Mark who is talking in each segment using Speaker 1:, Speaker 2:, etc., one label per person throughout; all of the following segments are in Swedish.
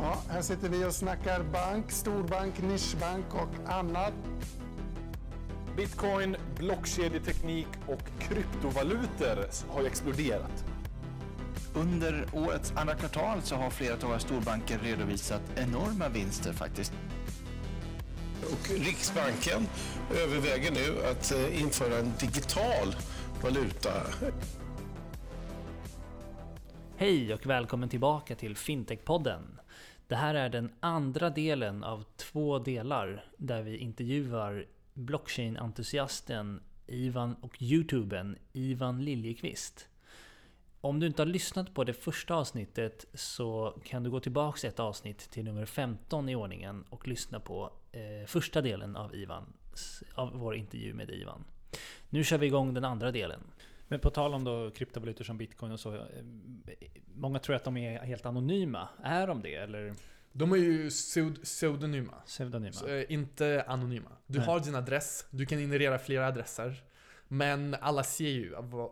Speaker 1: Ja, här sitter vi och snackar bank, storbank, nischbank och annat.
Speaker 2: Bitcoin, blockkedjeteknik och kryptovalutor har ju exploderat.
Speaker 3: Under årets andra kvartal så har flera av våra storbanker redovisat enorma vinster faktiskt.
Speaker 4: Och Riksbanken överväger nu att eh, införa en digital valuta.
Speaker 5: Hej och välkommen tillbaka till Fintech-podden. Det här är den andra delen av två delar där vi intervjuar blockchain-entusiasten Ivan och youtubern Ivan Liljekvist. Om du inte har lyssnat på det första avsnittet så kan du gå tillbaka ett avsnitt till nummer 15 i ordningen och lyssna på eh, första delen av, Ivans, av vår intervju med Ivan. Nu kör vi igång den andra delen. Men på tal om då kryptovalutor som bitcoin och så. eh, Många tror att de är helt anonyma. Är de det eller
Speaker 6: De är ju pseud- pseudonyma.
Speaker 5: pseudonyma?
Speaker 6: Så, eh, inte anonyma. Du
Speaker 5: Nej.
Speaker 6: har din adress, du kan generera flera adresser. Men alla ser ju va-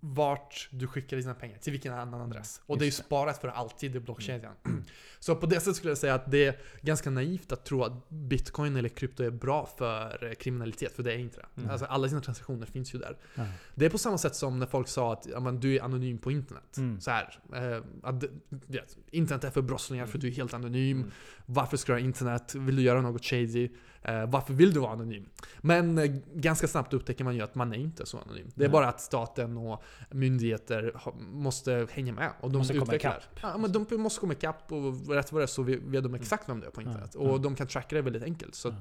Speaker 6: vart du skickar dina pengar, till vilken annan adress. Och det är ju sparat för alltid i blockkedjan. Så på det sättet skulle jag säga att det är ganska naivt att tro att bitcoin eller krypto är bra för kriminalitet, för det är inte det.
Speaker 5: Mm.
Speaker 6: Alltså alla dina transaktioner finns ju där.
Speaker 5: Ja.
Speaker 6: Det är på samma sätt som när folk sa att ja, du är anonym på internet.
Speaker 5: Mm.
Speaker 6: Så här, eh, att, vet, internet är för brottslingar för du är helt anonym.
Speaker 5: Mm.
Speaker 6: Varför ska du ha internet? Vill du göra något shady? Eh, varför vill du vara anonym? Men eh, ganska snabbt upptäcker man ju att man är inte så anonym. Det är
Speaker 5: Nej.
Speaker 6: bara att staten och myndigheter måste hänga med. Och de
Speaker 5: Måste komma
Speaker 6: utvecklar.
Speaker 5: ikapp.
Speaker 6: Ja, men de måste komma ikapp och rätt vad det är så vet de exakt vem det är på internet. Och de kan tracka det väldigt enkelt. Så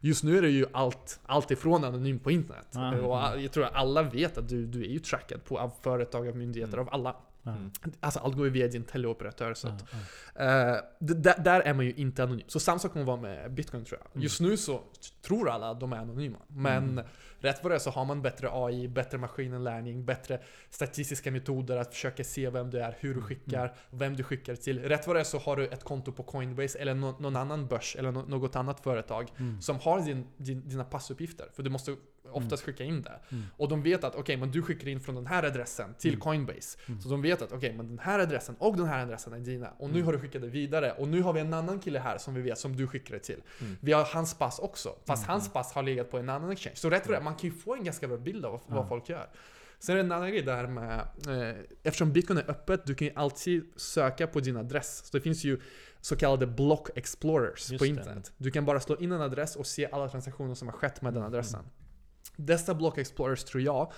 Speaker 6: just nu är det ju allt, allt ifrån anonym på internet. Och jag tror att alla vet att du, du är ju trackad på av företag, av myndigheter, av alla.
Speaker 5: Ja.
Speaker 6: Alltså allt går ju via din teleoperatör. Så att, d- där, är man ju inte anonym. Så samma sak kommer vara med bitcoin tror jag.
Speaker 5: Mm.
Speaker 6: Just nu så tror alla att de är anonyma. Men
Speaker 5: Mm.
Speaker 6: rätt vad det är så har man bättre AI, bättre maskininlärning, bättre statistiska metoder att försöka se vem du är, hur du
Speaker 5: Mm.
Speaker 6: skickar, vem du skickar till. Rätt vad det är så har du ett konto på Coinbase eller nå- någon annan börs eller nå- något annat företag
Speaker 5: Mm.
Speaker 6: som har din, din, dina passuppgifter. För du måste oftast skicka in det.
Speaker 5: Mm.
Speaker 6: Och de vet att okej, men du skickar in från den här adressen till
Speaker 5: Mm.
Speaker 6: Coinbase.
Speaker 5: Mm.
Speaker 6: Så de vet att okej, men den här adressen och den här adressen är dina. Och nu
Speaker 5: Mm.
Speaker 6: har du skickat det vidare. Och nu har vi en annan kille här som vi vet som du skickar det till.
Speaker 5: Mm.
Speaker 6: Vi har hans pass också. Fast
Speaker 5: Mm.
Speaker 6: hans pass har legat på en annan exchange. Så rätt för det, man kan ju få en ganska bra bild av vad, folk gör. Sen är det en annan grej där med, eh, eftersom bitcoin är öppet, du kan ju alltid söka på din adress. Så det finns ju så kallade block explorers
Speaker 5: Just
Speaker 6: på
Speaker 5: det.
Speaker 6: internet. Du kan bara slå in en adress och se alla transaktioner som har skett med den
Speaker 5: Mm.
Speaker 6: adressen. Dessa block explorers tror jag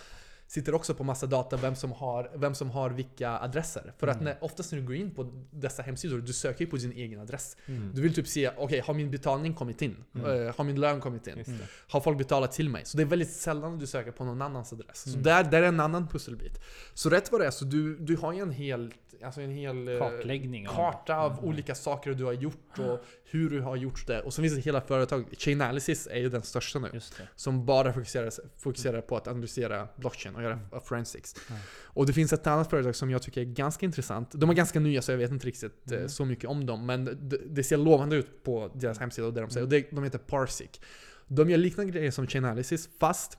Speaker 6: sitter också på massa data vem som har, vem som har vilka adresser. För att
Speaker 5: Mm.
Speaker 6: när, oftast när du går in på dessa hemsidor, du söker ju på din egen adress.
Speaker 5: Mm.
Speaker 6: Du vill typ se, okej, har min betalning kommit in?
Speaker 5: Mm.
Speaker 6: Eh, har min lön kommit in? Har folk betalat till mig? Så det är väldigt sällan du söker på någon annans adress. Så
Speaker 5: Mm.
Speaker 6: där, där är en annan pusselbit. Så rätt vad det är, så du, du har ju en hel, alltså en hel eh,
Speaker 5: Kartläggning
Speaker 6: karta av
Speaker 5: Mm.
Speaker 6: olika saker du har gjort och hur du har gjort det. Och så finns det hela företag. Chainalysis är ju den största nu. Som bara fokuserar, fokuserar på att analysera blockchain och göra
Speaker 5: Mm.
Speaker 6: forensics.
Speaker 5: Ja.
Speaker 6: Och det finns ett annat företag som jag tycker är ganska intressant. De är ganska nya så jag vet inte riktigt eh,
Speaker 5: Mm.
Speaker 6: så mycket om dem. Men det, det ser lovande ut på deras hemsida och det de säger. Och det, de heter Parsec. De gör liknande grejer som Chainalysis fast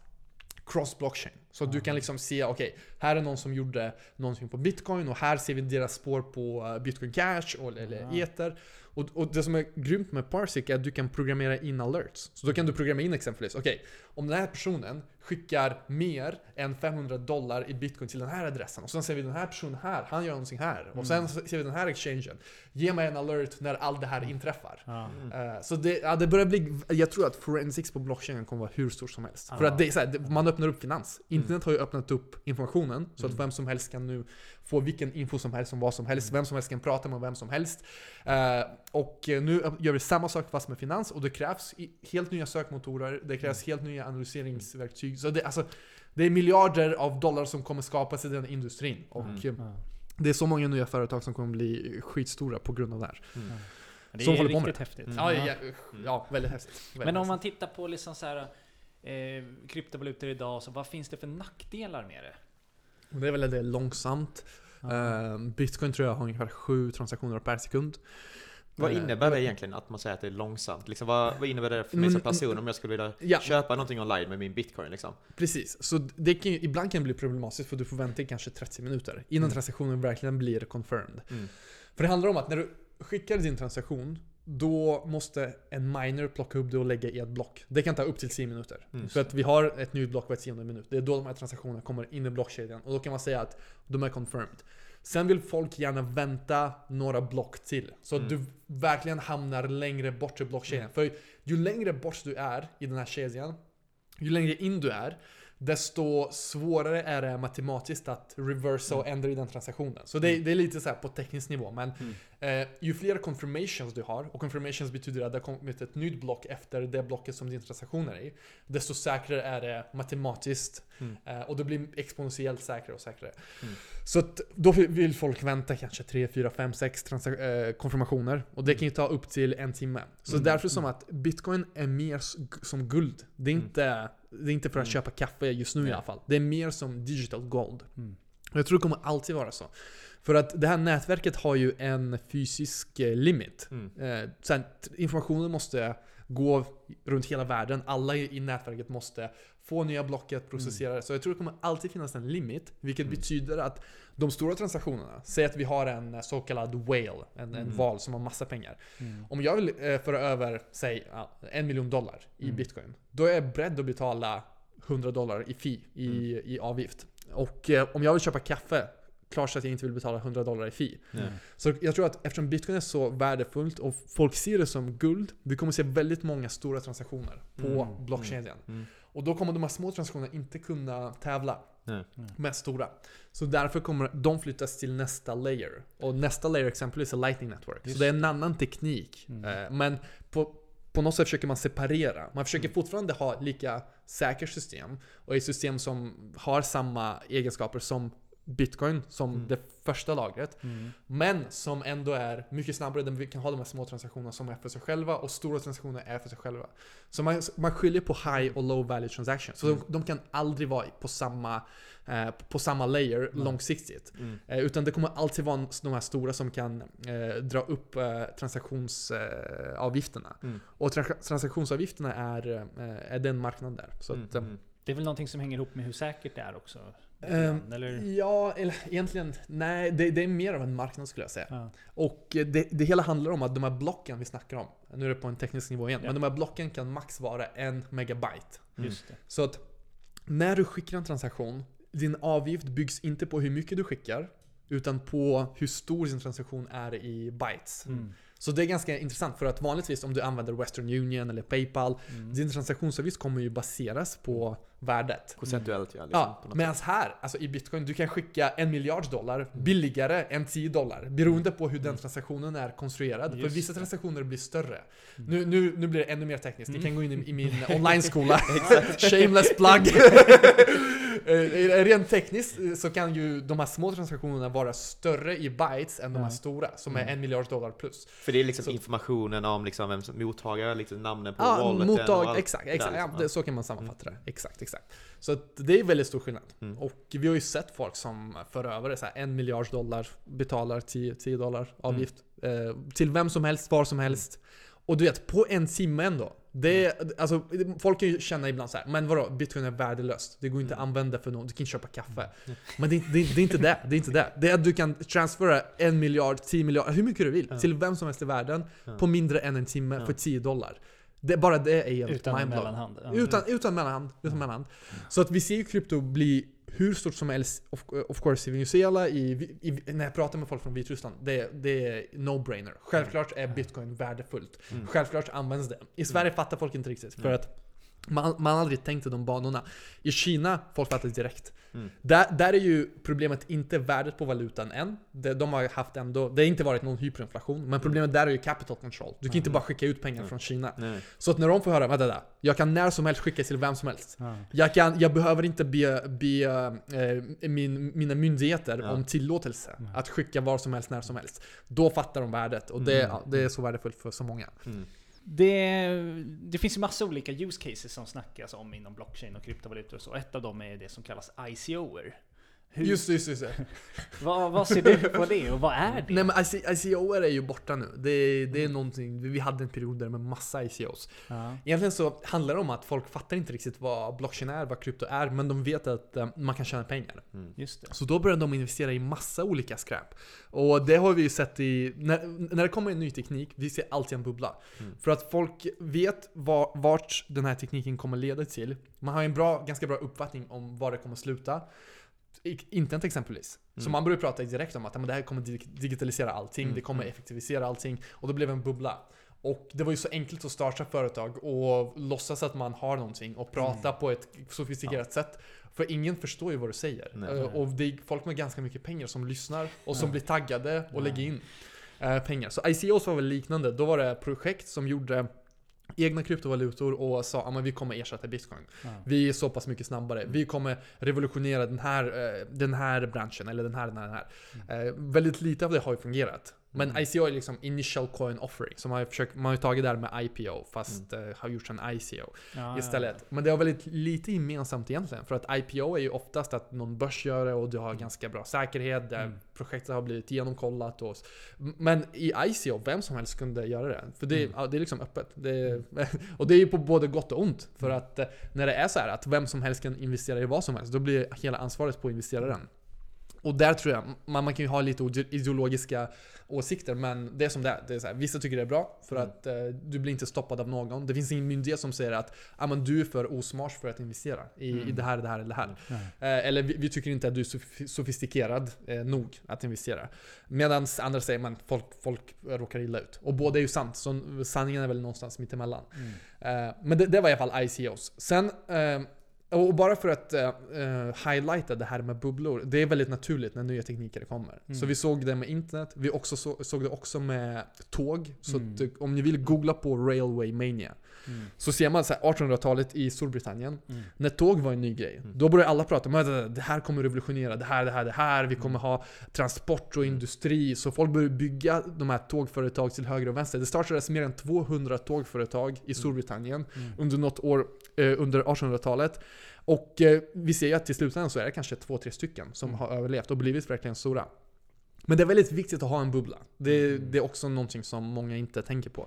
Speaker 6: cross-blockchain. Så du kan liksom se, okej, här är någon som gjorde någonting på bitcoin och här ser vi deras spår på eh, bitcoin cash och, eller
Speaker 5: Ja.
Speaker 6: ether. Och, och det som är grymt med Parsec är att du kan programmera in alerts. Så då kan du programmera in exempelvis, okej, om den här personen skickar mer än 500 dollar i bitcoin till den här adressen och sen ser vi den här personen här, han gör någonting här. Och sen ser vi den här exchangen. Ge mig en alert när allt det här inträffar.
Speaker 5: Ja.
Speaker 6: Eh, Så det, ja, det börjar bli, jag tror att forensics på blockchain kommer vara hur stor som helst. För
Speaker 5: Ja.
Speaker 6: att det är så här, det, man öppnar upp finans. Internet har ju öppnat upp informationen så att
Speaker 5: Mm.
Speaker 6: vem som helst kan nu få vilken info som helst om vad som helst. Vem som helst kan prata med vem som helst. Eh, och nu gör vi samma sak fast med finans och det krävs helt nya sökmotorer, det krävs helt nya analyseringsverktyg. Så det, alltså, det är miljarder av dollar som kommer skapas i den industrin. Och
Speaker 4: Mm.
Speaker 6: eh, det är så många nya företag som kommer bli skitstora på grund av det här.
Speaker 5: Det
Speaker 6: Som
Speaker 5: är
Speaker 6: håller på
Speaker 5: riktigt
Speaker 6: med
Speaker 5: häftigt.
Speaker 4: Mm.
Speaker 6: Ja, ja, ja väldigt häftigt. Väldigt
Speaker 5: Men om
Speaker 6: häftigt.
Speaker 5: man tittar på liksom så här, eh, kryptovalutor idag, så vad finns det för nackdelar med det?
Speaker 6: Det är väl att det är långsamt. Eh, Bitcoin tror jag har ungefär sju transaktioner per sekund.
Speaker 7: Vad
Speaker 6: Eh,
Speaker 7: innebär det egentligen att man säger att det är långsamt? Liksom, vad, vad innebär det för mig som person om jag skulle vilja
Speaker 6: Ja.
Speaker 7: köpa någonting online med min bitcoin? Liksom?
Speaker 6: Precis, så det kan, ibland kan det bli problematiskt för du får vänta i kanske 30 minuter innan
Speaker 7: Mm.
Speaker 6: transaktionen verkligen blir confirmed.
Speaker 7: Mm.
Speaker 6: För det handlar om att när du skickar din transaktion, då måste en miner plocka upp det och lägga i ett block. Det kan ta upp till 10 minuter.
Speaker 7: Mm.
Speaker 6: För att vi har ett nytt block var tionde minut. Det är då de här transaktionerna kommer in i blockkedjan. Och då kan man säga att de är confirmed. Sen vill folk gärna vänta några block till. Så att
Speaker 7: Mm.
Speaker 6: du verkligen hamnar längre bort i blockkedjan. För ju längre bort du är i den här kedjan, ju längre in du är, desto svårare är det matematiskt att reversa och ändra i den transaktionen. Så det, det är lite så här på teknisk nivå. Men eh, ju fler confirmations du har, och confirmations betyder att det har kommit ett nytt block efter det blocket som din transaktion är i, desto säkrare är det matematiskt.
Speaker 7: Mm.
Speaker 6: Eh, och det blir exponentiellt säkrare och säkrare.
Speaker 7: Mm.
Speaker 6: Så att då vill folk vänta kanske 3, 4, 5, 6 transa- eh, konfirmationer. Och det kan ju ta upp till en timme. Så
Speaker 7: Mm.
Speaker 6: därför som att bitcoin är mer som guld. Det är
Speaker 7: Mm.
Speaker 6: inte, det är inte för att
Speaker 7: Mm.
Speaker 6: köpa kaffe just nu i
Speaker 7: Nej.
Speaker 6: alla fall. Det är mer som digital gold.
Speaker 5: Mm.
Speaker 6: Jag tror det kommer alltid vara så. För att det här nätverket har ju en fysisk eh, limit.
Speaker 7: Mm.
Speaker 6: Eh, sen, informationen måste gå runt hela världen. Alla i, i nätverket måste få nya blocket, processera det. Så jag tror det kommer alltid finnas en limit. Vilket
Speaker 7: Mm.
Speaker 6: betyder att de stora transaktionerna, säg att vi har en eh, så kallad whale, en, en
Speaker 7: Mm.
Speaker 6: val som har massa pengar.
Speaker 5: Mm.
Speaker 6: Om jag vill eh, föra över, säg en miljon dollar i
Speaker 5: Mm.
Speaker 6: bitcoin. Då är jag beredd att betala 100 dollar i fee, i,
Speaker 7: Mm.
Speaker 6: i avgift. Och eh, om jag vill köpa kaffe, klart så att jag inte vill betala 100 dollar i fee.
Speaker 7: Nej.
Speaker 6: Så jag tror att eftersom bitcoin är så värdefullt och folk ser det som guld, vi kommer se väldigt många stora transaktioner på
Speaker 7: Mm,
Speaker 6: blockkedjan.
Speaker 7: Mm.
Speaker 6: Och då kommer de här små transaktionerna inte kunna tävla
Speaker 7: Nej.
Speaker 6: med stora. Så därför kommer de flyttas till nästa layer. Och nästa layer exempelvis är Lightning Network.
Speaker 5: Just
Speaker 6: så det är en annan teknik.
Speaker 5: Mm.
Speaker 6: Eh, Men på, på något sätt försöker man separera. Man försöker
Speaker 7: Mm.
Speaker 6: fortfarande ha lika säkert system. Och ett system som har samma egenskaper som Bitcoin, som
Speaker 7: Mm.
Speaker 6: det första lagret.
Speaker 5: Mm.
Speaker 6: Men som ändå är mycket snabbare, vi kan ha de här små transaktionerna som är för sig själva och stora transaktioner är för sig själva. Så man, man skiljer på high och low value transactions. Så
Speaker 7: Mm.
Speaker 6: de, de kan aldrig vara på samma, eh, på samma layer långsiktigt.
Speaker 7: Mm.
Speaker 6: Eh, utan det kommer alltid vara de här stora som kan eh, dra upp eh, transaktionsavgifterna. Eh.
Speaker 7: Mm.
Speaker 6: och tra- transaktionsavgifterna är, eh, är den marknaden där. Så att, eh,
Speaker 7: Mm.
Speaker 5: Det är väl någonting som hänger ihop med hur säkert det är också? Grann, Eller?
Speaker 6: Ja, eller egentligen, nej, det, det är mer av en marknad skulle jag säga.
Speaker 5: Ja.
Speaker 6: Och det, det hela handlar om att de här blocken vi snackar om, nu är det på en teknisk nivå igen,
Speaker 5: Ja.
Speaker 6: men de här blocken kan max vara en megabyte.
Speaker 7: Mm.
Speaker 6: Så att när du skickar en transaktion, din avgift byggs inte på hur mycket du skickar, utan på hur stor din transaktion är i bytes.
Speaker 5: Mm.
Speaker 6: Så det är ganska intressant för att vanligtvis om du använder Western Union eller Paypal,
Speaker 5: Mm.
Speaker 6: din transaktionsavgift kommer ju baseras på värdet.
Speaker 7: Procentuellt ja. Liksom,
Speaker 6: Ja, medan här, alltså i bitcoin, du kan skicka en miljard dollar
Speaker 5: Mm.
Speaker 6: billigare än 10 dollar. Beroende på hur den transaktionen är konstruerad. För
Speaker 5: Just
Speaker 6: vissa
Speaker 5: det.
Speaker 6: transaktioner blir större.
Speaker 5: Mm.
Speaker 6: Nu, nu, nu blir det ännu mer tekniskt. Ni
Speaker 5: Mm.
Speaker 6: kan gå in i, i min online-skola. Shameless plug. Eh, Rent tekniskt eh, så kan ju de här små transaktionerna vara större i bytes än de här
Speaker 5: Ja.
Speaker 6: stora, som är
Speaker 5: Mm.
Speaker 6: en miljard dollar plus.
Speaker 7: För det är liksom
Speaker 6: Så-
Speaker 7: informationen om liksom vem som mottagare, liksom namnen på
Speaker 6: Ja,
Speaker 7: walleten och
Speaker 6: mottag,
Speaker 7: allt
Speaker 6: exakt, exakt.
Speaker 7: där,
Speaker 6: Ja,
Speaker 7: liksom.
Speaker 6: det, så kan man sammanfatta det. Exakt, exakt. Så det är väldigt stor skillnad.
Speaker 7: Mm.
Speaker 6: Och vi har ju sett folk som för över det, så här, en miljard dollar, betalar 10, 10 dollar avgift. Eh, till vem som helst, var som helst. Och du vet, på en timme ändå. Det, alltså, folk kan ju känna ibland så här, men vadå, bitcoin är värdelöst. Det går inte att
Speaker 7: Mm.
Speaker 6: använda för något, du kan inte köpa kaffe. Men det, är- det, är- det är inte det. Det är inte det. Det är att du kan transfera en miljard, 10 miljarder, hur mycket du vill, till vem som helst i världen på mindre än en timme för 10 dollar. Det, bara det är helt
Speaker 5: Utan
Speaker 6: mindblowing.
Speaker 5: mellanhand.
Speaker 6: Utan, utan mellanhand. Utan mellanhand. Så att vi ser ju krypto bli hur stort som helst, of, of course i Venezuela, i, i, när jag pratar med folk från Vitryssland, det, det är no-brainer. Självklart är bitcoin värdefullt.
Speaker 7: Mm.
Speaker 6: Självklart används det. I Sverige fattar folk inte riktigt, för
Speaker 7: Mm.
Speaker 6: att man, man har aldrig tänkt i de banorna. I Kina, folk fattar direkt.
Speaker 7: Mm.
Speaker 6: Där, där är ju problemet inte värdet på valutan än. Det, de har haft ändå, det har inte varit någon hyperinflation, men problemet där är ju capital control. Du kan inte
Speaker 7: Mm.
Speaker 6: bara skicka ut pengar
Speaker 7: Mm.
Speaker 6: från Kina.
Speaker 7: Nej.
Speaker 6: Så att när de får höra, där, jag kan när som helst skicka till vem som helst.
Speaker 5: Ja.
Speaker 6: Jag, kan, jag behöver inte be, be eh, min, mina myndigheter om tillåtelse
Speaker 5: Mm.
Speaker 6: att skicka var som helst, när som helst. Då fattar de värdet och det,
Speaker 7: Mm.
Speaker 6: ja, det är så värdefullt för så många.
Speaker 5: Det, det finns ju massa olika use cases som snackas om inom blockchain och kryptovalutor och så. Ett av dem är det som kallas ICOer. Hur,
Speaker 6: Just just just
Speaker 5: vad, vad ser du på det och vad är det?
Speaker 6: Nej men IC, ICO är ju borta nu. Det, det är någonting, vi hade en period där med massa ICOs.
Speaker 5: Ja.
Speaker 6: Egentligen så handlar det om att folk fattar inte riktigt vad blockchain är, vad krypto är, men de vet att eh, man kan tjäna pengar.
Speaker 5: Just det.
Speaker 6: Så då börjar de investera i massa olika skräp. Och det har vi ju sett i, när, när det kommer en ny teknik, vi ser alltid en bubbla. För att folk vet var, vart den här tekniken kommer leda till. Man har en bra, ganska bra uppfattning om var det kommer sluta. Internet exempelvis. Så man börjar prata direkt om att ja, men det här kommer dig- digitalisera allting, det kommer effektivisera allting. Och då blev det en bubbla. Och det var ju så enkelt att starta företag och låtsas att man har någonting och prata på ett sofistikerat sätt. För ingen förstår ju vad du säger.
Speaker 7: Nej.
Speaker 6: Eh, Och det är folk med ganska mycket pengar som lyssnar och som blir taggade och lägger in eh, pengar. Så ICOs var väl liknande. Då var det projekt som gjorde egna kryptovalutor och sa att vi kommer ersätta bitcoin.
Speaker 5: Ja.
Speaker 6: Vi är så pass mycket snabbare. Vi kommer revolutionera den här, eh, den här branschen, eller den här, den här, den här. Eh, väldigt lite av det har ju fungerat. Men ICO är liksom initial coin offering. Så man har, försökt, man har ju tagit det här med IPO, fast eh, har gjort en ICO
Speaker 5: Ja,
Speaker 6: istället. Men det har väldigt lite gemensamt egentligen. För att IPO är ju oftast att någon börs gör det och du har ganska bra säkerhet. Där
Speaker 5: Mm.
Speaker 6: projektet har blivit genomkollat. Och, men i ICO, vem som helst kunde göra det. För det, ja, det är liksom öppet. Det, och det är ju på både gott och ont. För att eh, när det är så här att vem som helst kan investera i vad som helst, då blir hela ansvaret på investeraren. Och där tror jag, man, man kan ju ha lite ideologiska åsikter, men det är som det är. det är så här, vissa tycker det är bra, för att eh, du blir inte stoppad av någon. Det finns ingen myndighet som säger att ah, men du är för osmart för att investera i, i det här, det här eller det här. Eh, eller vi, vi tycker inte att du är sof- sofistikerad eh, nog att investera. Medan andra säger att folk, folk råkar illa ut. Och båda är ju sant, så sanningen är väl någonstans mittemellan. Eh, men det, det var i alla fall ICOs. Sen eh, och bara för att uh, highlighta det här med bubblor. Det är väldigt naturligt när nya tekniker kommer. Så vi såg det med internet, vi också så, såg det också med tåg. Så att, eh, om ni vill googla på Railway Mania. Så ser man så här 1800-talet i Storbritannien. När tåg var en ny grej. Då började alla prata om att det här kommer revolutionera, det här, det här, det här. Vi kommer ha transport och industri. Så folk började bygga de här tågföretag till höger och vänster. Det startades mer än 200 tågföretag i Storbritannien under något år eh, under 1800-talet. Och eh, vi ser ju att till slutändan så är det kanske två, tre stycken som har överlevt och blivit verkligen stora. Men det är väldigt viktigt att ha en bubbla. Det, det är också någonting som många inte tänker på.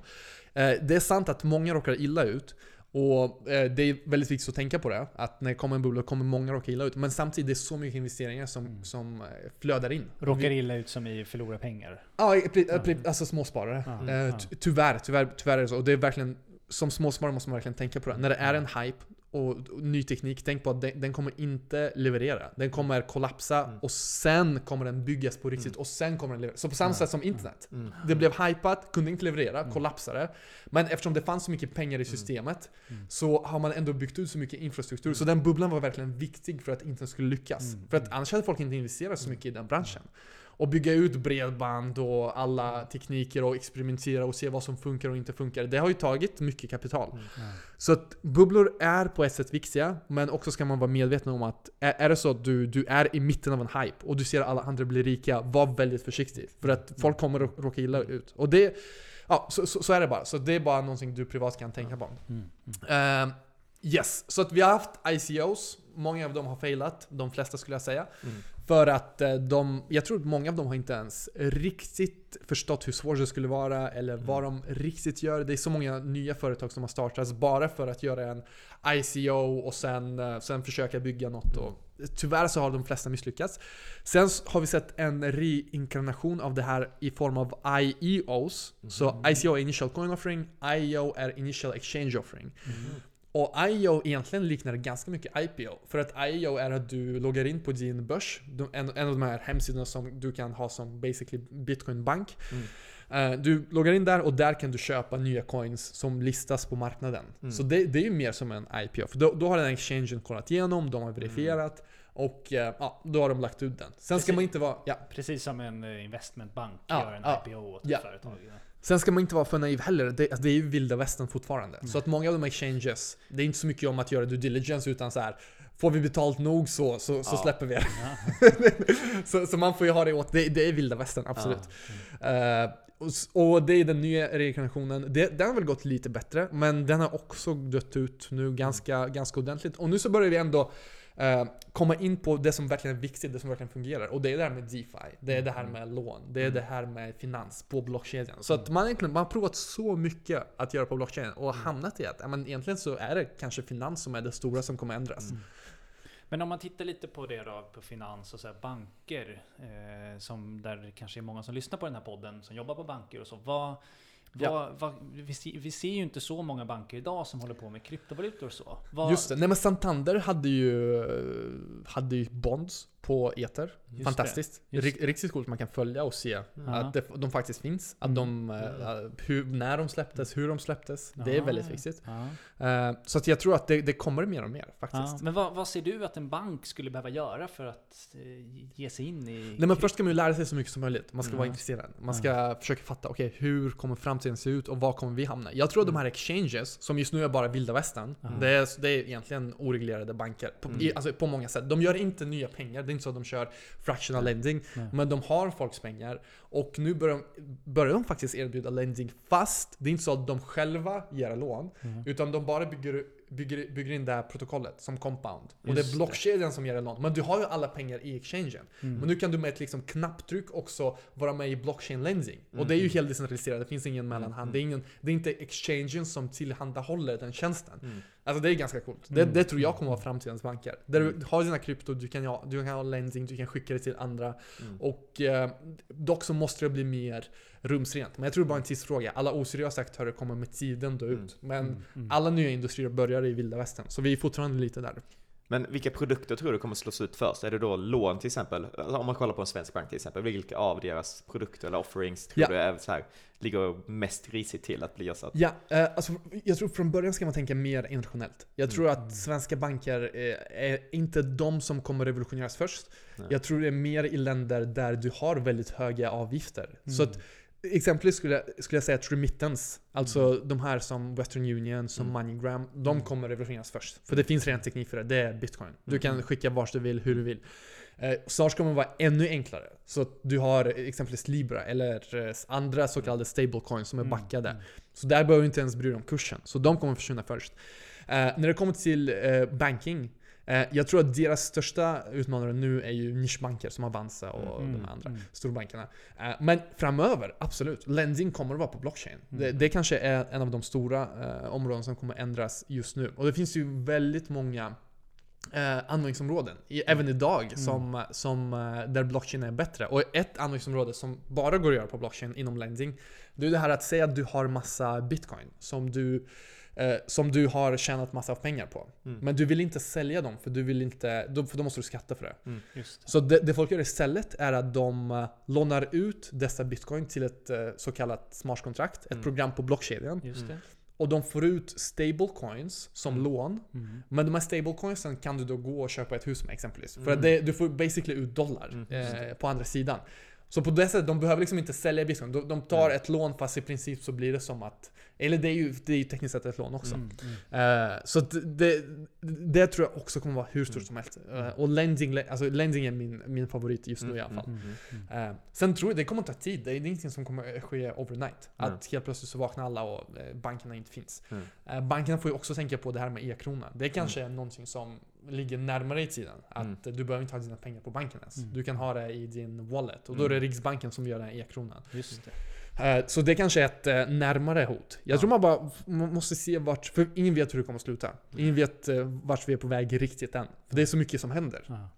Speaker 6: Eh, det är sant att många råkar illa ut. Och eh, det är väldigt viktigt att tänka på det. Att när det kommer en bubbla kommer många råka illa ut. Men samtidigt det är så mycket investeringar som, som eh, flödar in.
Speaker 5: Råkar illa ut som i förlora pengar.
Speaker 6: Ja, pri- alltså småsparare.
Speaker 5: Ja.
Speaker 6: Eh, Tyvärr, tyvärr, tyvärr är det så. Och det är verkligen, som småsparare måste man verkligen tänka på det. När det är en hype och, och ny teknik, tänk på att den, den kommer inte leverera. Den kommer kollapsa och sen kommer den byggas på riktigt och sen kommer den leverera. Så på samma sätt som internet. Det blev hypat, kunde inte leverera, kollapsade. Men eftersom det fanns så mycket pengar i systemet så har man ändå byggt ut så mycket infrastruktur. Så den bubblan var verkligen viktig för att internet skulle lyckas. För att annars hade folk inte investerat så mycket i den branschen. Och bygga ut bredband och alla tekniker och experimentera och se vad som funkar och inte funkar. Det har ju tagit mycket kapital. Så att bubblor är på ett sätt viktiga, men också ska man vara medveten om att är, det så att du, du är i mitten av en hype och du ser alla andra bli rika, var väldigt försiktig. För att folk kommer att råka illa ut. Och det, ja, så, så, så är det bara. Så det är bara någonting du privat kan tänka på. Ehm, yes, så att vi har haft ICOs. Många av dem har failat. De flesta skulle jag säga. För att eh, de, jag tror att många av dem har inte ens riktigt förstått hur svårt det skulle vara eller vad de riktigt gör. Det är så många nya företag som har startats bara för att göra en ICO och sen, eh, sen försöka bygga något. Och, tyvärr så har de flesta misslyckats. Sen har vi sett en reinkarnation av det här i form av IEOs. Så ICO är Initial Coin Offering, IEO är Initial Exchange Offering. Och IEO egentligen liknar ganska mycket IPO. För att IEO är att du loggar in på din börs, en, en av de här hemsidorna som du kan ha som basically Bitcoin Bank. Eh, du loggar in där och där kan du köpa nya coins som listas på marknaden. Så det, det är ju mer som en IPO. För då, då har den exchangen kollat igenom, de har verifierat och eh, ja, då har de lagt ut den. Sen ska man inte vara... Ja,
Speaker 5: Precis som en eh, investmentbank
Speaker 6: Ja,
Speaker 5: gör en
Speaker 6: ja,
Speaker 5: IPO åt
Speaker 6: ja.
Speaker 5: ett företag. Ja.
Speaker 6: Sen ska man inte vara för naiv heller. Det, alltså, det är ju vilda västern fortfarande. Så att många av de här exchanges, det är inte så mycket om att göra due diligence utan så här. Får vi betalt nog så, så, så släpper vi er. så, så man får ju ha det åt. Det, det är vilda västern, absolut. Eh, och, s- och det är den nya reinkarnationen. Det, den har väl gått lite bättre, men den har också dött ut nu ganska, ganska ordentligt. Och nu så börjar vi ändå komma in på det som verkligen är viktigt, det som verkligen fungerar. Och det är det här med DeFi, det är det här med lån, det är det här med finans på blockkedjan. Så att man, egentligen, man har provat så mycket att göra på blockkedjan och hamnat i att men egentligen så är det kanske finans som är det stora som kommer ändras.
Speaker 5: Men om man tittar lite på det då, på finans och så banker, eh, som där det kanske är många som lyssnar på den här podden som jobbar på banker och så. Vad, vad, vad, vi, ser, vi ser ju inte så många banker idag som håller på med kryptovalutor och så. Vad,
Speaker 6: Just det. Nej men Santander hade ju, hade ju bonds på Ether.
Speaker 5: Just
Speaker 6: Fantastiskt. Rik- Riktigt coolt man kan följa och se
Speaker 5: Ja.
Speaker 6: att det, de faktiskt finns. Att de, eh, hur, när de släpptes, hur de släpptes. Det är väldigt viktigt. Eh, så att jag tror att det, det kommer mer och mer faktiskt.
Speaker 5: men vad, vad ser du att en bank skulle behöva göra för att eh, ge sig in i...
Speaker 6: Nej men först ska man ju lära sig så mycket som möjligt. Man ska vara intresserad. Man ska försöka fatta, okej hur kommer framtiden se ut och var kommer vi hamna? Jag tror att de här exchanges, som just nu är bara vilda västern, det, är, det är egentligen oreglerade banker. På, i, alltså på många sätt. De gör inte nya pengar, det är inte så att de kör fractional lending. Men de har folks pengar. Och nu börjar de, börjar de faktiskt erbjuda lending fast det är inte så att de själva ger lån. Utan de bara bygger, bygger, bygger in det här protokollet som compound. Och det
Speaker 5: Just
Speaker 6: är
Speaker 5: det.
Speaker 6: blockkedjan som ger lån. Men du har ju alla pengar i exchangen. Men nu kan du med ett liksom knapptryck också vara med i blockchain lending. Och det är ju helt decentraliserat, det finns ingen mellanhand. Det, är ingen, det är inte exchangen som tillhandahåller den tjänsten. Alltså det är ganska coolt. Det, det tror jag kommer vara framtidens banker. Där du har dina krypto, du kan, ha, du kan ha lending, du kan skicka det till andra. Och eh, dock så måste det bli mer rumsrent. Men jag tror det är bara en tidsfråga. Alla oseriösa aktörer kommer med tiden dö ut. Men alla nya industrier börjar i vilda västern. Så vi är fortfarande lite där.
Speaker 7: Men vilka produkter tror du kommer slås ut först? Är det då lån till exempel? Alltså, Om man kollar på en svensk bank till exempel, vilka av deras produkter eller offerings tror
Speaker 6: Ja.
Speaker 7: du är så här, ligger mest risigt till att bli ersatt?
Speaker 6: Ja, eh, alltså, jag tror från början ska man tänka mer internationellt. Jag tror att svenska banker eh, är inte de som kommer revolutioneras först.
Speaker 7: Nej.
Speaker 6: Jag tror det är mer i länder där du har väldigt höga avgifter. Så att, exempelvis skulle jag, skulle jag säga att remittance, alltså de här som Western Union, som MoneyGram, de kommer revolutioneras först. För det finns redan teknik för det, det är bitcoin. Du kan skicka vart du vill, hur du vill. Eh, snart kommer det vara ännu enklare. Så att du har exempelvis Libra eller eh, andra så kallade stablecoins som är backade. Så där behöver du inte ens bry dig om kursen. Så de kommer försvinna först. Eh, när det kommer till eh, banking, jag tror att deras största utmanare nu är ju nischbanker som Avanza och de andra storbankerna. Eh, men framöver, absolut. Lending kommer att vara på blockchain. Det, det kanske är en av de stora eh, områden som kommer ändras just nu. Och det finns ju väldigt många eh, användningsområden, i, även idag, som, som, eh, där blockchain är bättre. Och ett användningsområde som bara går att göra på blockchain inom lending, det är det här att säga att du har massa bitcoin som du eh, som du har tjänat massa pengar på. Men du vill inte sälja dem för, du vill inte, då, för då måste du skatta för det.
Speaker 5: Just det.
Speaker 6: Så det, det folk gör istället är att de eh, lånar ut dessa bitcoin till ett eh, så kallat smartkontrakt, ett program på blockkedjan.
Speaker 5: Just det.
Speaker 6: Och de får ut stablecoins som lån. Men de här stablecoinsen kan du då gå och köpa ett hus med exempelvis. För att det, du får basically ut dollar eh, på andra sidan. Så på det sättet, de behöver liksom inte sälja bitcoin. De, de tar ett lån fast i princip så blir det som att... Eller det är ju, det är ju tekniskt sett ett lån också. Eh, så att det, det tror jag också kommer vara hur stort som helst. Eh, och lending, alltså lending är min, min favorit just nu i alla fall. Eh, sen tror jag det kommer ta tid. Det är ingenting som kommer ske overnight. Att helt plötsligt så vaknar alla och bankerna inte finns.
Speaker 7: Mm.
Speaker 6: Bankerna får ju också tänka på det här med e-krona. Det kanske är någonting som ligger närmare i tiden. Att
Speaker 7: Mm.
Speaker 6: du behöver inte ha dina pengar på banken ens. Du kan ha det i din wallet. Och då är det Riksbanken som gör den här e-kronan.
Speaker 5: Just det.
Speaker 6: Eh, Så det kanske är ett eh, närmare hot. Jag tror man bara måste se vart, för ingen vet hur det kommer att sluta. Ingen vet eh, vart vi är på väg riktigt än. För det är så mycket som händer.
Speaker 5: Ja.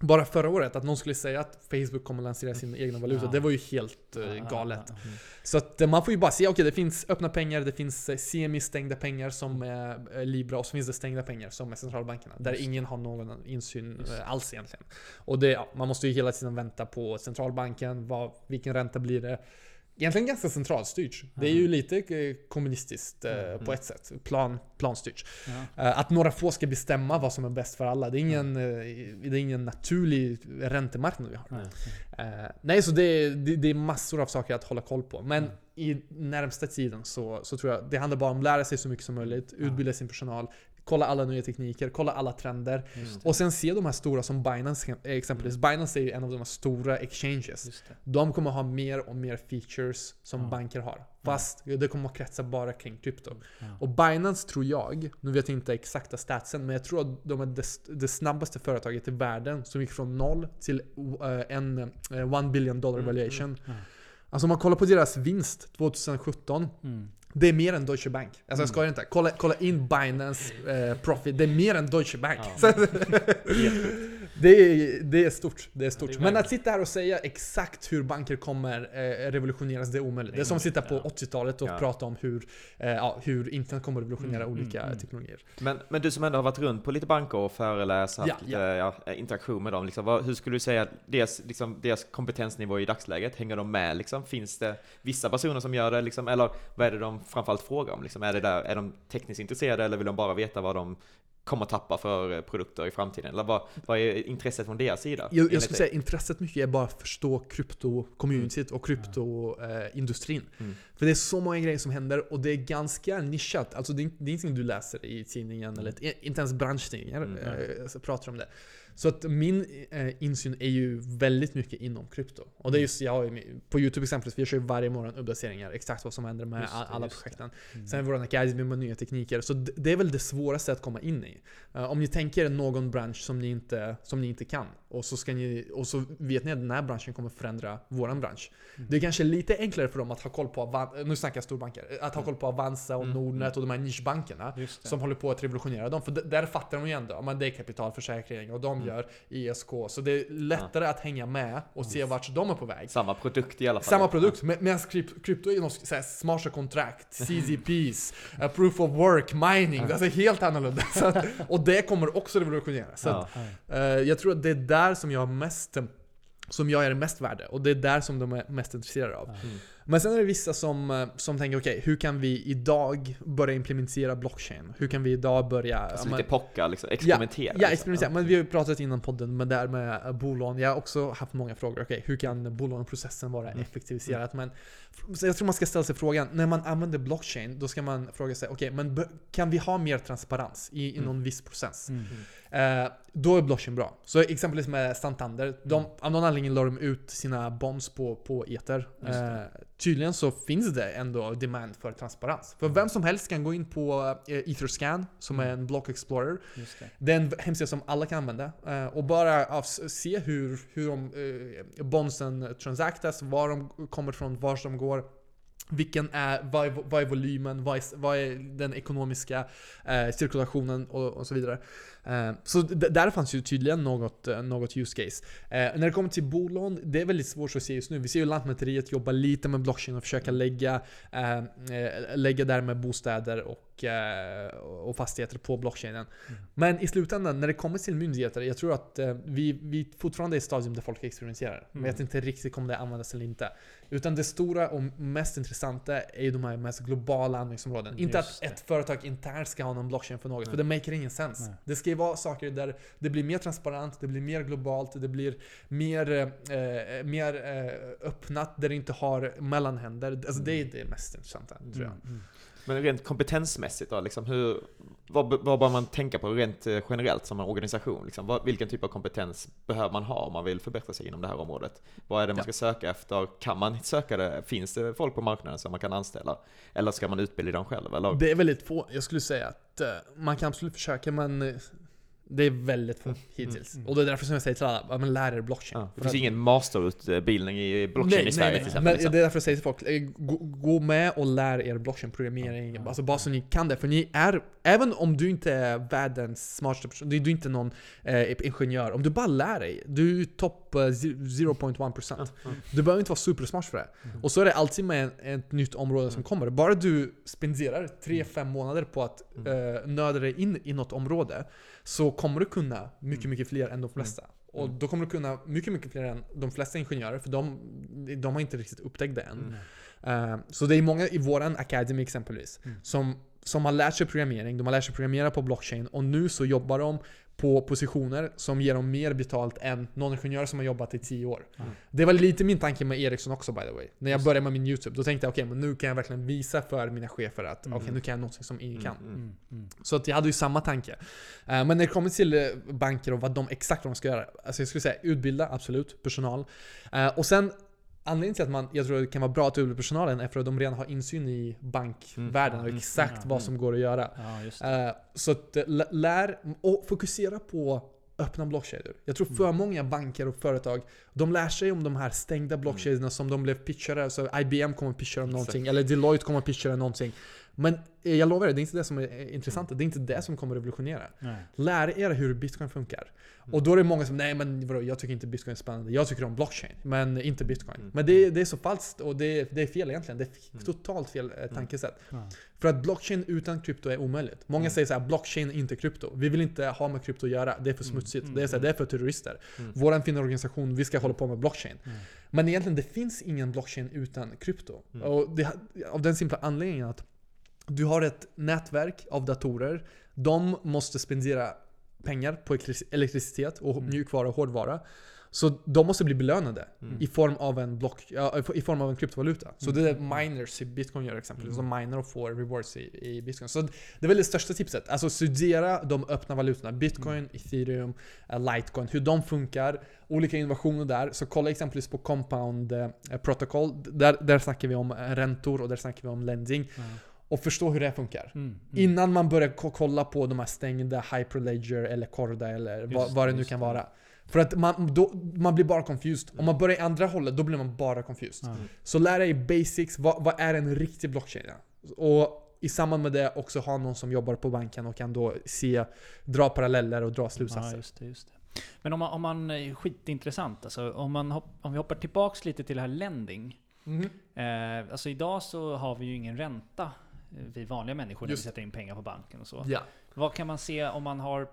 Speaker 6: Bara förra året, att någon skulle säga att Facebook kommer lansera sin egna valuta,
Speaker 5: Ja.
Speaker 6: det var ju helt eh, galet.
Speaker 5: ja, ja.
Speaker 6: Så att eh, man får ju bara se, okej det finns öppna pengar, det finns eh, semi-stängda pengar som är eh, Libra och så finns det stängda pengar som är centralbankerna. Där ingen har någon insyn eh, alls egentligen. Och det, ja, man måste ju hela tiden vänta på centralbanken, vad, vilken ränta blir det? Egentligen ganska centralstyrt. Det är ju lite eh, kommunistiskt eh, på ett sätt. Plan, planstyrt.
Speaker 5: Ja.
Speaker 6: Eh, Att några få ska bestämma vad som är bäst för alla. Det är ingen, eh, det är ingen naturlig räntemarknad vi har.
Speaker 5: Nej.
Speaker 6: Så det är, det, det är massor av saker att hålla koll på. Men i närmsta tiden så, så tror jag det handlar bara om att lära sig så mycket som möjligt, utbilda sin personal, kolla alla nya tekniker, kolla alla trender. Och sen se de här stora som Binance exempelvis. Binance är ju en av de här stora exchanges. De kommer ha mer och mer features som
Speaker 5: Ja.
Speaker 6: banker har. Fast det kommer att kretsa bara kring krypto.
Speaker 5: Ja.
Speaker 6: Och Binance tror jag, nu vet jag inte exakta statsen, men jag tror att de är det, det snabbaste företaget i världen som gick från noll till eh, en eh, one billion dollar
Speaker 7: Mm,
Speaker 6: valuation.
Speaker 5: Ja.
Speaker 6: Alltså om man kollar på deras vinst 2017,
Speaker 5: Mm.
Speaker 6: Det är mer än Deutsche Bank. Alltså jag skojar inte. Kolla, kolla in Binance eh, profit, det är mer än Deutsche Bank.
Speaker 5: Ja.
Speaker 6: Det, är, det är stort. Det är stort.
Speaker 5: det är
Speaker 6: Men att sitta här och säga exakt hur banker kommer eh, revolutioneras, det är omöjligt. Det är som att sitta på
Speaker 5: Ja.
Speaker 6: 80-talet och
Speaker 7: Ja.
Speaker 6: prata om hur, eh, ja, hur internet kommer revolutionera
Speaker 5: Mm,
Speaker 6: olika
Speaker 5: mm, mm.
Speaker 6: teknologier.
Speaker 7: Men, men du som ändå har varit runt på lite banker och föreläst, haft
Speaker 6: Ja,
Speaker 7: lite ja. interaktion med dem. Liksom, vad, hur skulle du säga att deras, liksom, deras kompetensnivå i dagsläget? Hänger de med? Liksom? Finns det vissa personer som gör det? Liksom? Eller vad är det de framförallt frågar om? Liksom? Är, det där, är de tekniskt intresserade eller vill de bara veta vad de kommer tappa för eh, produkter i framtiden? Eller vad, vad är intresset från deras sida?
Speaker 6: Jag, jag skulle säga intresset mycket är bara att förstå krypto-communityt och krypto-industrin.
Speaker 7: Mm.
Speaker 6: För det är så många grejer som händer och det är ganska nischat. Alltså det är, det är ingenting du läser i tidningen, eller ett- inte ens branschtidningar
Speaker 7: Mm.
Speaker 6: eh, pratar om det. Så att min eh, insyn är ju väldigt mycket inom krypto. Och det är just jag, på YouTube exempelvis, vi kör ju varje morgon uppdateringar, exakt vad som händer med
Speaker 5: det,
Speaker 6: all- alla projekten.
Speaker 5: Mm.
Speaker 6: Sen vår academy med nya tekniker. Så det är väl det svåraste att komma in i. Eh, om ni tänker er någon bransch som ni inte, som ni inte kan, och så, ska ni, och så vet ni att den här branschen kommer förändra våran bransch.
Speaker 5: Mm.
Speaker 6: Det är kanske lite enklare för dem att ha koll på, Avan- nu snackar jag storbanker, att ha koll på Avanza och
Speaker 7: Mm,
Speaker 6: Nordnet och de här nischbankerna. Som håller på att revolutionera dem. För där fattar de ju ändå, men det är kapitalförsäkring och de
Speaker 7: Mm.
Speaker 6: gör ISK. Så det är lättare att hänga med och se vart de är på väg.
Speaker 7: Samma produkt i alla fall.
Speaker 6: Samma produkt, med- medan kryp- krypto är något såhär smarta kontrakt, CZPs, uh, proof of work, mining. Det är alltså helt annorlunda. Att, och det kommer också revolutionera. Så att,
Speaker 7: Ja.
Speaker 6: eh, jag tror att det är där som jag mest som jag är mest värde och det är där som de är mest intresserade av.
Speaker 7: Mm.
Speaker 6: Men sen är det vissa som, eh, som tänker okej, hur kan vi idag börja implementera blockchain? Hur kan vi idag börja...
Speaker 7: Alltså
Speaker 6: ja,
Speaker 7: lite
Speaker 6: men-
Speaker 7: pocka, liksom, experimentera.
Speaker 6: Ja,
Speaker 7: liksom.
Speaker 6: experimentera. Men vi har ju pratat innan podden med det här med eh, bolån. Jag har också haft många frågor. Okej, hur kan bolåneprocessen vara
Speaker 7: Mm.
Speaker 6: effektiviserad? Men jag tror man ska ställa sig frågan, när man använder blockchain, då ska man fråga sig, okej, men be- kan vi ha mer transparens i, i
Speaker 7: Mm.
Speaker 6: någon viss process?
Speaker 5: Mm.
Speaker 6: Eh, då är blockchain bra. Så exempelvis med Santander, de,
Speaker 7: Mm.
Speaker 6: av någon anledning la de ut sina bonds på, på
Speaker 5: det.
Speaker 6: Eh, tydligen så finns det ändå demand för transparens. För vem som helst kan gå in på eh, Etherscan, som är en block explorer.
Speaker 5: Just det.
Speaker 6: Det är en hemsida som alla kan använda. eh, och bara se hur, hur de, eh, bondsen transaktas, var de kommer från, var de går. Vilken är, vad, är, vad är volymen, vad är, vad är den ekonomiska eh, cirkulationen och, och så vidare. Eh, så där fanns ju tydligen något, eh, något use case. Eh, när det kommer till bolån, det är väldigt svårt att se just nu. Vi ser ju Lantmäteriet jobba lite med blockchain och försöka lägga, eh, eh, lägga där med bostäder och, och fastigheter på blockchainen. Men i slutändan, när det kommer till myndigheter, jag tror att vi, vi fortfarande är i ett stadium där folk experimenterar.
Speaker 5: Mm.
Speaker 6: Vet inte riktigt om det användas eller inte. Utan det stora och mest intressanta är ju de här mest globala användningsområden. Inte
Speaker 5: Just
Speaker 6: att
Speaker 5: det.
Speaker 6: ett företag internt ska ha någon blockchain för något, för
Speaker 5: Nej.
Speaker 6: det maker ingen sens.
Speaker 5: Nej.
Speaker 6: Det ska vara saker där det blir mer transparent, det blir mer globalt, det blir mer, eh, mer eh, öppnat, där det inte har mellanhänder. Alltså det är det mest intressanta, tror jag.
Speaker 5: Mm. Mm.
Speaker 7: Men rent kompetensmässigt då, liksom hur, vad, vad bör man tänka på rent eh, generellt som en organisation? Liksom? Vad, vilken typ av kompetens behöver man ha om man vill förbättra sig inom det här området? Vad är det man ska söka efter? Kan man söka det? Finns det folk på marknaden som man kan anställa? Eller ska man utbilda dem själv? Eller?
Speaker 6: Det är väldigt få. Jag skulle säga att eh, man kan absolut försöka, men eh, det är väldigt få hittills.
Speaker 5: mm.
Speaker 6: Och det är därför som jag säger till alla, ja, men lär er blockchain.
Speaker 7: Ja, det finns
Speaker 6: att-
Speaker 7: ingen masterutbildning i blockchain i Sverige till exempel.
Speaker 6: Men
Speaker 7: liksom.
Speaker 6: det är därför jag säger till folk, eh, gå, gå med och lär er blockchain-programmering. Alltså bara så ni kan det. För ni är, även om du inte är världens smartaste person, du är inte någon eh, ingenjör. Om du bara lär dig, du är topp eh, 0.1%. Du behöver inte vara supersmart för det. Och så är det alltid med ett nytt område som kommer. Bara du spenderar 3-5 månader på att eh, nöda dig in i något område, så kommer du kunna mycket, mycket fler än de flesta. Och
Speaker 7: Mm.
Speaker 6: då kommer du kunna mycket, mycket fler än de flesta ingenjörer, för de, de har inte riktigt upptäckt det än. Eh, så det är många i våran academy exempelvis,
Speaker 5: Mm.
Speaker 6: som, som har lärt sig programmering, de har lärt sig programmera på blockchain och nu så jobbar de på positioner som ger dem mer betalt än någon ingenjör som har jobbat i 10 år.
Speaker 5: Mm.
Speaker 6: Det var lite min tanke med Ericsson också by the way. När jag började med min YouTube, då tänkte jag okej, men nu kan jag verkligen visa för mina chefer att
Speaker 5: Mm.
Speaker 6: okej, nu kan jag något som ingen kan.
Speaker 7: Mm, mm.
Speaker 5: Mm, mm.
Speaker 6: Så att jag hade ju samma tanke. Eh, Men när det kommer till eh, banker och vad de exakt vad de ska göra. Alltså jag skulle säga utbilda, absolut, personal. Eh, Och sen Anledningen till att man, jag tror det kan vara bra att utbilda personalen är för att de redan har insyn i bankvärlden och
Speaker 5: Mm.
Speaker 6: exakt
Speaker 5: Mm.
Speaker 6: vad som går att göra.
Speaker 5: Ja.
Speaker 6: Eh, Så att eh, lä- lär och fokusera på öppna blockkedjor. Jag tror för många banker och företag, de lär sig om de här stängda blockkedjorna som de blev pitchade. Så IBM kommer pitcha dem någonting, eller Deloitte kommer pitcha dem någonting. Men eh, jag lovar er, det är inte det som är intressant. Det är inte det som kommer revolutionera.
Speaker 5: Nej.
Speaker 6: Lär er hur bitcoin funkar. Och då är det många som nej men vadå, jag tycker inte bitcoin är spännande. Jag tycker om blockchain, men inte bitcoin.
Speaker 7: Mm.
Speaker 6: Men det, det är så falskt och det, det är fel egentligen. Det är totalt fel eh, tankesätt.
Speaker 5: Ja.
Speaker 6: För att blockchain utan krypto är omöjligt. Många
Speaker 7: Mm.
Speaker 6: säger så här: blockchain är inte krypto. Vi vill inte ha med krypto att göra. Det är för
Speaker 5: Mm.
Speaker 6: smutsigt.
Speaker 5: Mm.
Speaker 6: Det, är så här, det är för terrorister.
Speaker 7: Mm.
Speaker 6: Våran fina organisation, vi ska hålla på med blockchain.
Speaker 5: Mm.
Speaker 6: Men egentligen, det finns ingen blockchain utan krypto.
Speaker 7: Mm.
Speaker 6: Och det, av den simpla anledningen att du har ett nätverk av datorer. De måste spendera pengar på elektri- elektricitet och
Speaker 5: Mm.
Speaker 6: mjukvara och hårdvara. Så de måste bli belönade
Speaker 7: Mm.
Speaker 6: i form av en block, i form av en kryptovaluta. Så
Speaker 5: Mm.
Speaker 6: det är det miners i bitcoin gör exempelvis.
Speaker 7: Mm.
Speaker 6: De miner och får rewards i, i bitcoin. Så det är väl det största tipset. Alltså studera de öppna valutorna. Bitcoin,
Speaker 5: Mm.
Speaker 6: ethereum, eh, litecoin. Hur de funkar. Olika innovationer där. Så kolla exempelvis på compound eh, protocol. Där, där snackar vi om eh, räntor och där snackar vi om lending.
Speaker 5: Ja.
Speaker 6: Och förstå hur det funkar.
Speaker 5: Mm, mm.
Speaker 6: Innan man börjar ko- kolla på de här stängda Hyperledger eller Corda eller vad,
Speaker 5: Just
Speaker 6: vad
Speaker 5: det,
Speaker 6: det nu kan
Speaker 5: det.
Speaker 6: vara. För att man, då, man blir bara confused. Om man börjar i andra hållet, då blir man bara confused.
Speaker 5: Ja.
Speaker 6: Så lär dig basics. Vad, vad är en riktig blockchain? Och i samband med det också ha någon som jobbar på banken och kan då se, dra paralleller och dra
Speaker 5: Ja,
Speaker 6: slutsatser.
Speaker 5: just det, just det. Men om man, om man skitintressant, alltså om, man hopp, om vi hoppar tillbaks lite till det här lending.
Speaker 6: Mhm.
Speaker 5: Eh, alltså idag så har vi ju ingen ränta, vi vanliga människor, när vi
Speaker 6: Just.
Speaker 5: sätter in pengar på banken och så.
Speaker 6: Ja.
Speaker 5: Vad kan man se om man har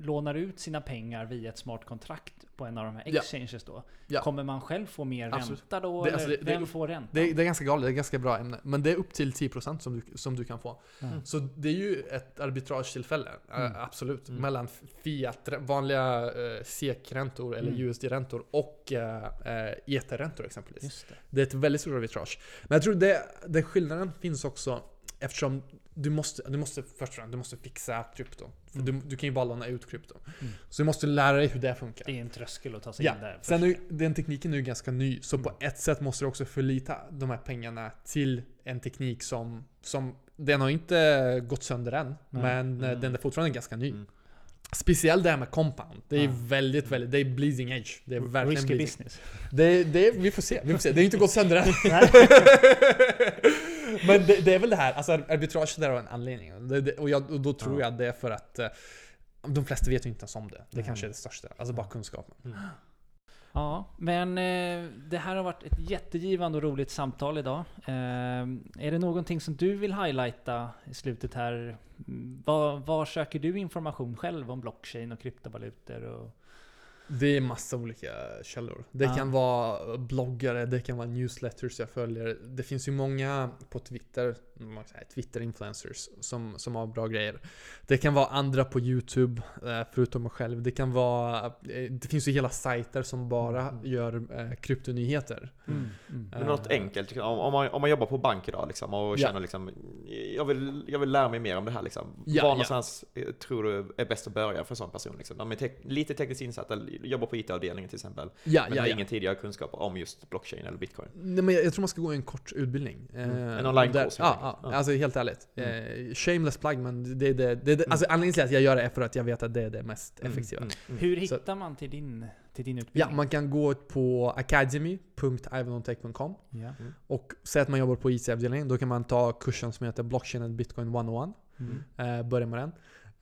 Speaker 5: lånar ut sina pengar via ett smart kontrakt på en av de här exchanges då?
Speaker 6: Ja.
Speaker 5: Kommer man själv få mer
Speaker 6: Absolut.
Speaker 5: ränta då?
Speaker 6: Det- alltså det- det-
Speaker 5: vem får ränta?
Speaker 6: Det, är- det ganska galet, det är ett ganska bra ämne. Men det är upp till 10% som du, som du kan få.
Speaker 5: Mm.
Speaker 6: Så det är ju ett arbitragetillfälle, eh,
Speaker 5: Mm.
Speaker 6: absolut.
Speaker 7: Mm.
Speaker 6: Mellan fiat, vanliga eh, SEK-räntor eller
Speaker 5: Mm.
Speaker 6: USD-räntor och eh, eh, ETH-räntor exempelvis.
Speaker 5: Det.
Speaker 6: Det är ett väldigt stort arbitrage. Men jag tror det, den skillnaden finns också eftersom du måste, du måste först och främst, du måste fixa krypto.
Speaker 5: Mm.
Speaker 6: du, du kan ju bara låna ut krypto.
Speaker 5: Mm.
Speaker 6: Så du måste lära dig hur det funkar.
Speaker 5: Det är en tröskel att ta sig
Speaker 6: Ja,
Speaker 5: in där.
Speaker 6: sen är, den tekniken är ju ganska ny, så
Speaker 5: Mm.
Speaker 6: på ett sätt måste du också förlita de här pengarna till en teknik som, som den har inte gått sönder än, men eh,
Speaker 7: Mm.
Speaker 6: den är fortfarande ganska ny.
Speaker 7: Mm.
Speaker 6: Speciellt det här med compound. Det är
Speaker 5: Ja.
Speaker 6: väldigt, väldigt, det är bleeding edge. Det är verkligen
Speaker 5: Risky
Speaker 6: bleeding.
Speaker 5: business.
Speaker 6: Det, det, vi får se, vi får se. Det har inte gått sönder än. Men det, det är väl det här, alltså arbitrage där har en anledning. Det, det, och, jag, och då tror
Speaker 7: Ja.
Speaker 6: jag det är för att eh, de flesta vet ju inte ens om det. Det
Speaker 5: Nej.
Speaker 6: kanske är det största. Alltså bara kunskapen.
Speaker 5: Ja, men eh, det här har varit ett jättegivande och roligt samtal idag. Eh, är det någonting som du vill highlighta i slutet här? Mm, Var, var söker du information själv om blockchain och kryptovalutor? Och,
Speaker 6: Det är massa olika källor. Det
Speaker 5: Ja.
Speaker 6: kan vara bloggare, det kan vara newsletters jag följer. Det finns ju många på Twitter, Twitter-influencers, som, som har bra grejer. Det kan vara andra på YouTube, eh, förutom mig själv. Det kan vara, eh, det finns ju hela sajter som bara
Speaker 7: Mm.
Speaker 6: gör eh, kryptonyheter.
Speaker 5: mm, mm.
Speaker 7: Men något enkelt, liksom, om, man, om man jobbar på bank idag liksom, och
Speaker 6: Ja.
Speaker 7: känner liksom, jag vill, jag vill lära mig mer om det här liksom.
Speaker 6: Ja,
Speaker 7: Var
Speaker 6: ja.
Speaker 7: någonstans tror du är bäst att börja för en sån person? Liksom? De är tek- lite tekniskt insatta, jobbar på IT-avdelningen till exempel,
Speaker 6: Ja,
Speaker 7: men
Speaker 6: ja,
Speaker 7: har
Speaker 6: ja.
Speaker 7: ingen tidigare kunskaper om just blockchain eller bitcoin.
Speaker 6: Nej, men jag jag tror man ska gå en kort utbildning.
Speaker 7: Mm.
Speaker 6: Eh,
Speaker 7: En online-kurs,
Speaker 6: Ja, ja,
Speaker 7: Ja.
Speaker 6: alltså helt ärligt. Eh, shameless plug, men det är det, det, det, alltså anledningen till att jag gör det är för att jag vet att det är det mest
Speaker 7: Mm,
Speaker 6: effektiva.
Speaker 7: mm, mm.
Speaker 5: Hur
Speaker 6: Så-
Speaker 5: hittar man till din, till din
Speaker 6: Ja,
Speaker 5: utbildning?
Speaker 6: man kan gå på academy.ivanontech.com
Speaker 5: Ja.
Speaker 6: och säga att man jobbar på IT-avdelningen. Då kan man ta kursen som heter Blockchain and Bitcoin 101.
Speaker 5: Mm.
Speaker 6: Eh, börja med den.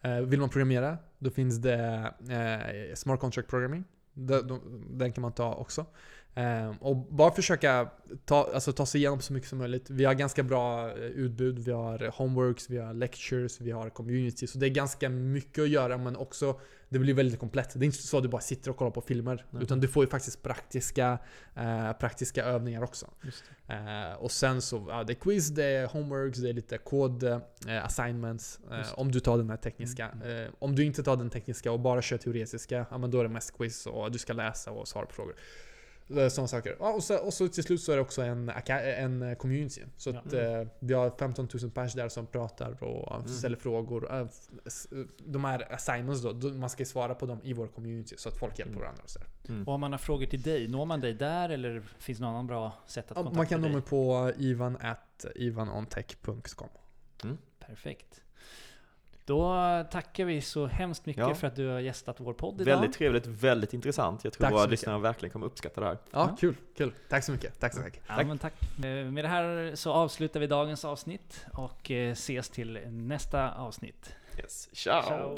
Speaker 6: Eh, vill man programmera, då finns det eh, Smart Contract Programming. Den, den kan man ta också. Ehm, och bara försöka ta, alltså, ta sig igenom så mycket som möjligt. Vi har ganska bra eh, utbud. Vi har homeworks, vi har lectures, vi har community. Så det är ganska mycket att göra men också det blir väldigt komplett. Det är inte så att du bara sitter och kollar på filmer.
Speaker 5: Nej.
Speaker 6: Utan du får ju faktiskt praktiska, eh, praktiska övningar också. Eh, och sen så, ja, det är quiz, det är homeworks, det är lite kod eh, assignments. Eh, om du tar den här tekniska.
Speaker 5: Mm,
Speaker 6: Eh, om du inte tar den tekniska och bara kör teoretiska, ja men då är det mest quiz och du ska läsa och svara på frågor. Eh, Sådana saker. Ja, och, så, och så till slut så är det också en, en eh, community. Så
Speaker 5: Ja.
Speaker 6: att eh, vi har 15 000 pers där som pratar och
Speaker 7: Mm.
Speaker 6: ställer frågor. Eh, De här assignments då, man ska svara på dem i vår community så att folk hjälper
Speaker 5: Mm.
Speaker 6: varandra. Och så där.
Speaker 5: Och om man har frågor till dig, når man dig där eller finns det någon annan bra sätt att kontakta
Speaker 6: man kan nå
Speaker 5: dig?
Speaker 6: mig på ivan at ivanontech.com.
Speaker 5: Perfekt. Då tackar vi så hemskt mycket
Speaker 7: Ja.
Speaker 5: för att du har gästat vår podd idag.
Speaker 7: Väldigt trevligt, väldigt intressant. Jag tror
Speaker 6: Tack
Speaker 7: våra
Speaker 6: mycket.
Speaker 7: lyssnare verkligen kommer uppskatta det här.
Speaker 6: Ja,
Speaker 5: Ja.
Speaker 6: kul, kul. Tack så mycket. Tack så mycket.
Speaker 5: Ja, men tack. Eh, Med det här så avslutar vi dagens avsnitt och eh, ses till nästa avsnitt.
Speaker 7: Yes. Ciao.
Speaker 5: Ciao.